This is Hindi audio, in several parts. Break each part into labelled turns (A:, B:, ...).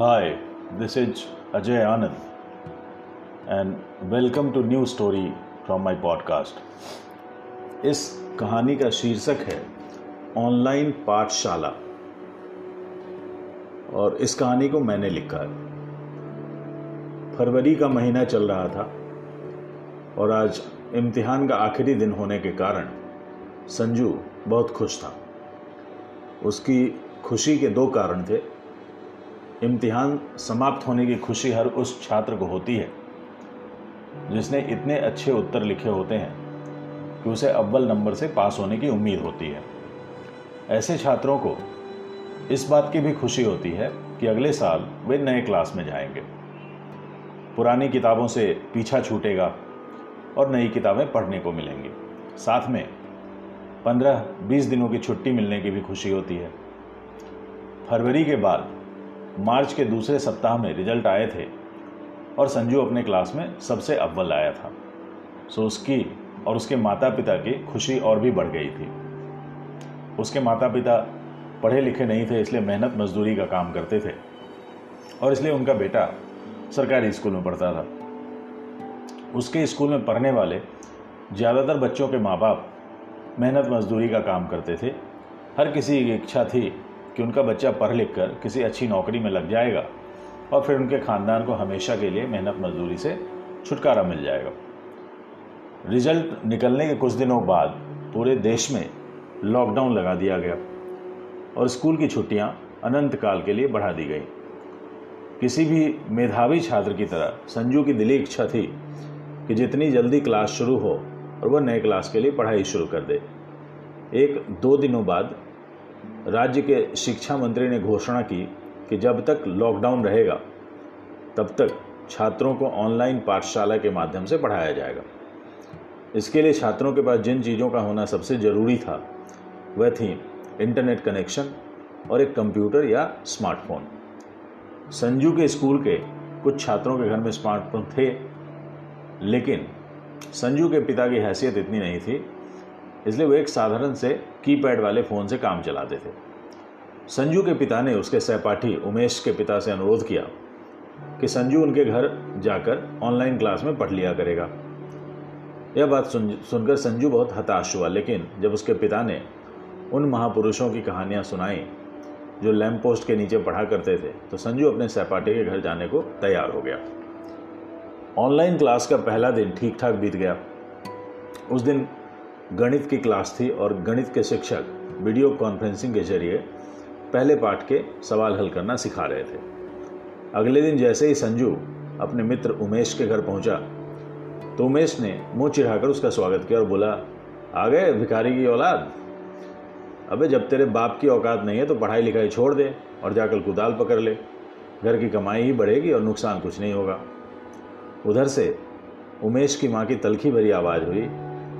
A: Hi, this is Ajay Anand, and welcome to new story from my podcast. इस कहानी का शीर्षक है ऑनलाइन पाठशाला। और इस कहानी को मैंने लिखा है। फरवरी का महीना चल रहा था और आज इम्तिहान का आखिरी दिन होने के कारण संजू बहुत खुश था। उसकी खुशी के दो कारण थे। इम्तिहान समाप्त होने की खुशी हर उस छात्र को होती है, जिसने इतने अच्छे उत्तर लिखे होते हैं कि उसे अव्वल नंबर से पास होने की उम्मीद होती है। ऐसे छात्रों को इस बात की भी खुशी होती है कि अगले साल वे नए क्लास में जाएँगे। पुरानी किताबों से पीछा छूटेगा और नई किताबें पढ़ने को मिलेंगी। साथ में पंद्रह बीस दिनों की छुट्टी मिलने की भी खुशी होती है। फरवरी के बाद मार्च के दूसरे सप्ताह में रिज़ल्ट आए थे और संजू अपने क्लास में सबसे अव्वल आया था। सो उसकी और उसके माता पिता की खुशी और भी बढ़ गई थी। उसके माता पिता पढ़े लिखे नहीं थे, इसलिए मेहनत मजदूरी का काम करते थे और इसलिए उनका बेटा सरकारी स्कूल में पढ़ता था। उसके स्कूल में पढ़ने वाले ज़्यादातर बच्चों के माँ बाप मेहनत मजदूरी का काम करते थे। हर किसी की इच्छा थी कि उनका बच्चा पढ़ लिख कर किसी अच्छी नौकरी में लग जाएगा और फिर उनके ख़ानदान को हमेशा के लिए मेहनत मजदूरी से छुटकारा मिल जाएगा। रिज़ल्ट निकलने के कुछ दिनों बाद पूरे देश में लॉकडाउन लगा दिया गया और स्कूल की छुट्टियाँ अनंत काल के लिए बढ़ा दी गई। किसी भी मेधावी छात्र की तरह संजू की दिली इच्छा थी कि जितनी जल्दी क्लास शुरू हो और वह नए क्लास के लिए पढ़ाई शुरू कर दे। एक दो दिनों बाद राज्य के शिक्षा मंत्री ने घोषणा की कि जब तक लॉकडाउन रहेगा, तब तक छात्रों को ऑनलाइन पाठशाला के माध्यम से पढ़ाया जाएगा। इसके लिए छात्रों के पास जिन चीज़ों का होना सबसे ज़रूरी था, वह थी इंटरनेट कनेक्शन और एक कंप्यूटर या स्मार्टफ़ोन। संजू के स्कूल के कुछ छात्रों के घर में स्मार्टफ़ोन थे, लेकिन संजू के पिता की हैसियत इतनी नहीं थी, इसलिए वो एक साधारण से कीपैड वाले फ़ोन से काम चलाते थे। संजू के पिता ने उसके सहपाठी उमेश के पिता से अनुरोध किया कि संजू उनके घर जाकर ऑनलाइन क्लास में पढ़ लिया करेगा। यह बात सुन, सुनकर संजू बहुत हताश हुआ, लेकिन जब उसके पिता ने उन महापुरुषों की कहानियाँ सुनाई जो लैम्प पोस्ट के नीचे पढ़ा करते थे तो संजू अपने सहपाठी के घर जाने को तैयार हो गया। ऑनलाइन क्लास का पहला दिन ठीक ठाक बीत गया। उस दिन गणित की क्लास थी और गणित के शिक्षक वीडियो कॉन्फ्रेंसिंग के ज़रिए पहले पाठ के सवाल हल करना सिखा रहे थे। अगले दिन जैसे ही संजू अपने मित्र उमेश के घर पहुँचा तो उमेश ने मुँह चिढ़ाकर उसका स्वागत किया और बोला, आ गए भिखारी की औलाद? अबे जब तेरे बाप की औकात नहीं है तो पढ़ाई लिखाई छोड़ दे और जाकर कुदाल पकड़ ले। घर की कमाई ही बढ़ेगी और नुकसान कुछ नहीं होगा। उधर से उमेश की माँ की तलखी भरी आवाज़ हुई,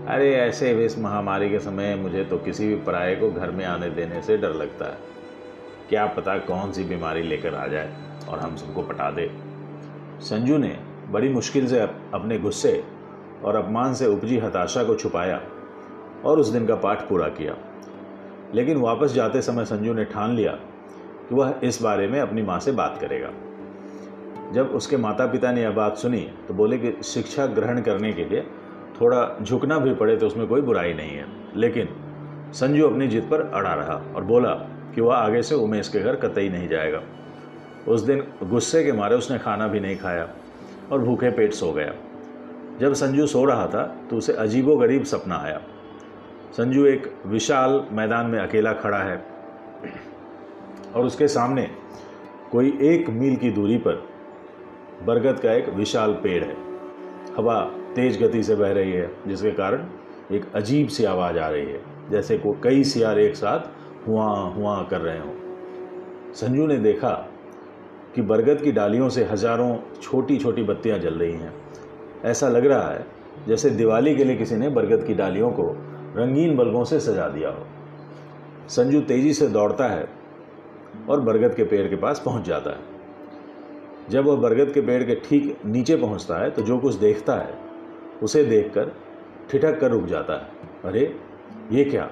A: अरे ऐसे इस महामारी के समय मुझे तो किसी भी पराये को घर में आने देने से डर लगता है। क्या पता कौन सी बीमारी लेकर आ जाए और हम सबको पटा दे। संजू ने बड़ी मुश्किल से अपने गुस्से और अपमान से उपजी हताशा को छुपाया और उस दिन का पाठ पूरा किया। लेकिन वापस जाते समय संजू ने ठान लिया कि वह इस बारे में अपनी माँ से बात करेगा। जब उसके माता पिता ने यह बात सुनी तो बोले कि शिक्षा ग्रहण करने के लिए थोड़ा झुकना भी पड़े तो उसमें कोई बुराई नहीं है। लेकिन संजू अपनी जिद पर अड़ा रहा और बोला कि वह आगे से उमेश के घर कतई नहीं जाएगा। उस दिन गुस्से के मारे उसने खाना भी नहीं खाया और भूखे पेट सो गया। जब संजू सो रहा था तो उसे अजीबो गरीब सपना आया। संजू एक विशाल मैदान में अकेला खड़ा है और उसके सामने कोई एक मील की दूरी पर बरगद का एक विशाल पेड़ है। हवा तेज गति से बह रही है, जिसके कारण एक अजीब सी आवाज़ आ रही है, जैसे को कई सियार एक साथ हुआ हुआ कर रहे हों। संजू ने देखा कि बरगद की डालियों से हज़ारों छोटी छोटी बत्तियाँ जल रही हैं। ऐसा लग रहा है जैसे दिवाली के लिए किसी ने बरगद की डालियों को रंगीन बल्बों से सजा दिया हो। संजू तेज़ी से दौड़ता है और बरगद के पेड़ के पास पहुँच जाता है। जब वह बरगद के पेड़ के ठीक नीचे पहुँचता है तो जो कुछ देखता है, उसे देखकर ठिठक कर रुक जाता है। अरे, ये क्या?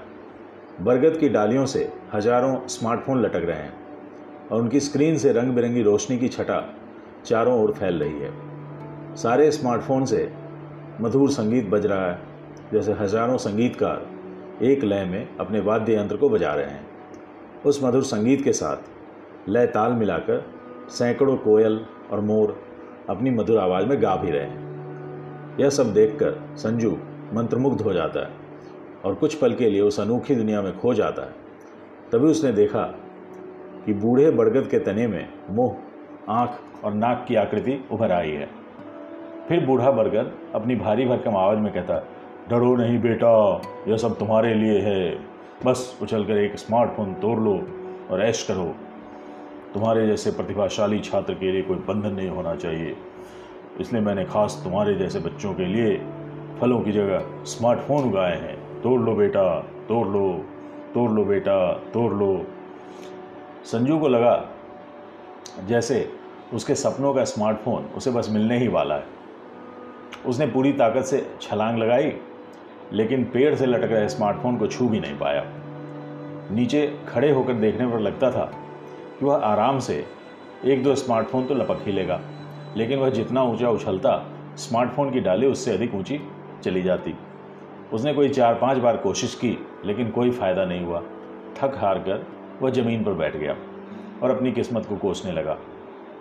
A: बरगद की डालियों से हज़ारों स्मार्टफ़ोन लटक रहे हैं और उनकी स्क्रीन से रंग बिरंगी रोशनी की छटा चारों ओर फैल रही है। सारे स्मार्टफ़ोन से मधुर संगीत बज रहा है, जैसे हज़ारों संगीतकार एक लय में अपने वाद्य यंत्र को बजा रहे हैं। उस मधुर संगीत के साथ लय ताल मिलाकर सैकड़ों कोयल और मोर अपनी मधुर आवाज़ में गा भी रहे हैं। यह सब देखकर संजू मंत्रमुग्ध हो जाता है। और कुछ पल के लिए उस अनोखी दुनिया में खो जाता है। तभी उसने देखा कि बूढ़े बरगद के तने में मुँह, आँख और नाक की आकृति उभर आई है। फिर बूढ़ा बरगद अपनी भारी भरकम आवाज़ में कहता, डरो नहीं बेटा, यह सब तुम्हारे लिए है। बस उछल कर एक स्मार्टफ़ोन तोड़ लो और ऐश करो। तुम्हारे जैसे प्रतिभाशाली छात्र के लिए कोई बंधन नहीं होना चाहिए। इसलिए मैंने खास तुम्हारे जैसे बच्चों के लिए फलों की जगह स्मार्टफ़ोन उगाए हैं। तोड़ लो बेटा, तोड़ लो तोड़ लो बेटा, तोड़ लो। संजू को लगा जैसे उसके सपनों का स्मार्टफ़ोन उसे बस मिलने ही वाला है। उसने पूरी ताकत से छलांग लगाई, लेकिन पेड़ से लटक रहे स्मार्टफ़ोन को छू भी नहीं पाया। नीचे खड़े होकर देखने पर लगता था कि वह आराम से एक दो स्मार्टफ़ोन तो लपक ही लेगा, लेकिन वह जितना ऊँचा उछलता स्मार्टफ़ोन की डाली उससे अधिक ऊँची चली जाती। उसने कोई चार पाँच बार कोशिश की, लेकिन कोई फ़ायदा नहीं हुआ। थक हार कर वह ज़मीन पर बैठ गया और अपनी किस्मत को कोसने लगा।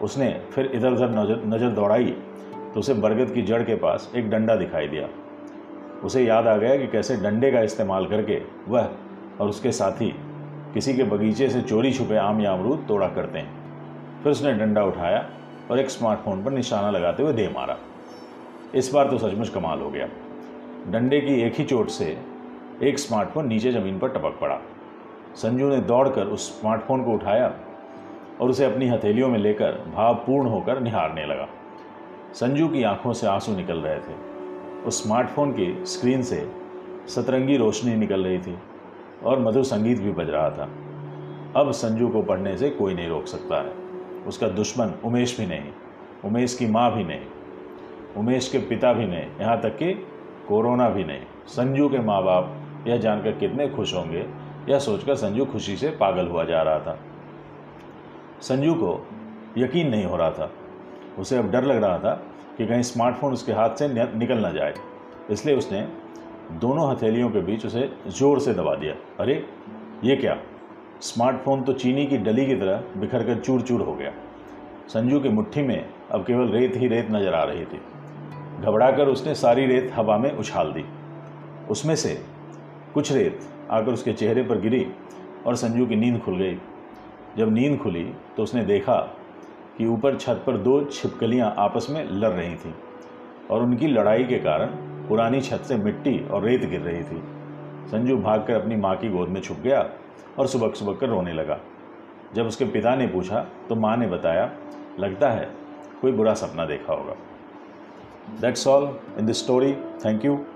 A: उसने फिर इधर उधर नज़र नज़र दौड़ाई तो उसे बरगद की जड़ के पास एक डंडा दिखाई दिया। उसे याद आ गया कि कैसे डंडे का इस्तेमाल करके वह और उसके साथी किसी के बगीचे से चोरी छुपे आम या अमरूद तोड़ा करते हैं। फिर उसने डंडा उठाया और एक स्मार्टफ़ोन पर निशाना लगाते हुए दे मारा। इस बार तो सचमुच कमाल हो गया। डंडे की एक ही चोट से एक स्मार्टफ़ोन नीचे ज़मीन पर टपक पड़ा। संजू ने दौड़कर उस स्मार्टफ़ोन को उठाया और उसे अपनी हथेलियों में लेकर भावपूर्ण होकर निहारने लगा। संजू की आँखों से आँसू निकल रहे थे। उस स्मार्टफ़ोन की स्क्रीन से सतरंगी रोशनी निकल रही थी और मधुर संगीत भी बज रहा था। अब संजू को पढ़ने से कोई नहीं रोक सकता है। उसका दुश्मन उमेश भी नहीं, उमेश की माँ भी नहीं, उमेश के पिता भी नहीं। यहाँ तक कि कोरोना भी नहीं। संजू के माँ बाप यह जानकर कितने खुश होंगे, यह सोचकर संजू खुशी से पागल हुआ जा रहा था। संजू को यकीन नहीं हो रहा था। उसे अब डर लग रहा था कि कहीं स्मार्टफ़ोन उसके हाथ से निकल ना जाए। इसलिए उसने दोनों हथेलियों के बीच उसे ज़ोर से दबा दिया। अरे, ये क्या? स्मार्टफ़ोन तो चीनी की डली की तरह बिखर कर चूर चूर हो गया। संजू की मुट्ठी में अब केवल रेत ही रेत नज़र आ रही थी। घबराकर उसने सारी रेत हवा में उछाल दी। उसमें से कुछ रेत आकर उसके चेहरे पर गिरी और संजू की नींद खुल गई। जब नींद खुली तो उसने देखा कि ऊपर छत पर दो छिपकलियाँ आपस में लड़ रही थीं और उनकी लड़ाई के कारण पुरानी छत से मिट्टी और रेत गिर रही थी। संजू भागकर अपनी माँ की गोद में छुप गया और सुबह सुबह कर रोने लगा। जब उसके पिता ने पूछा तो माँ ने बताया, लगता है कोई बुरा सपना देखा होगा। That's all in this story. Thank you.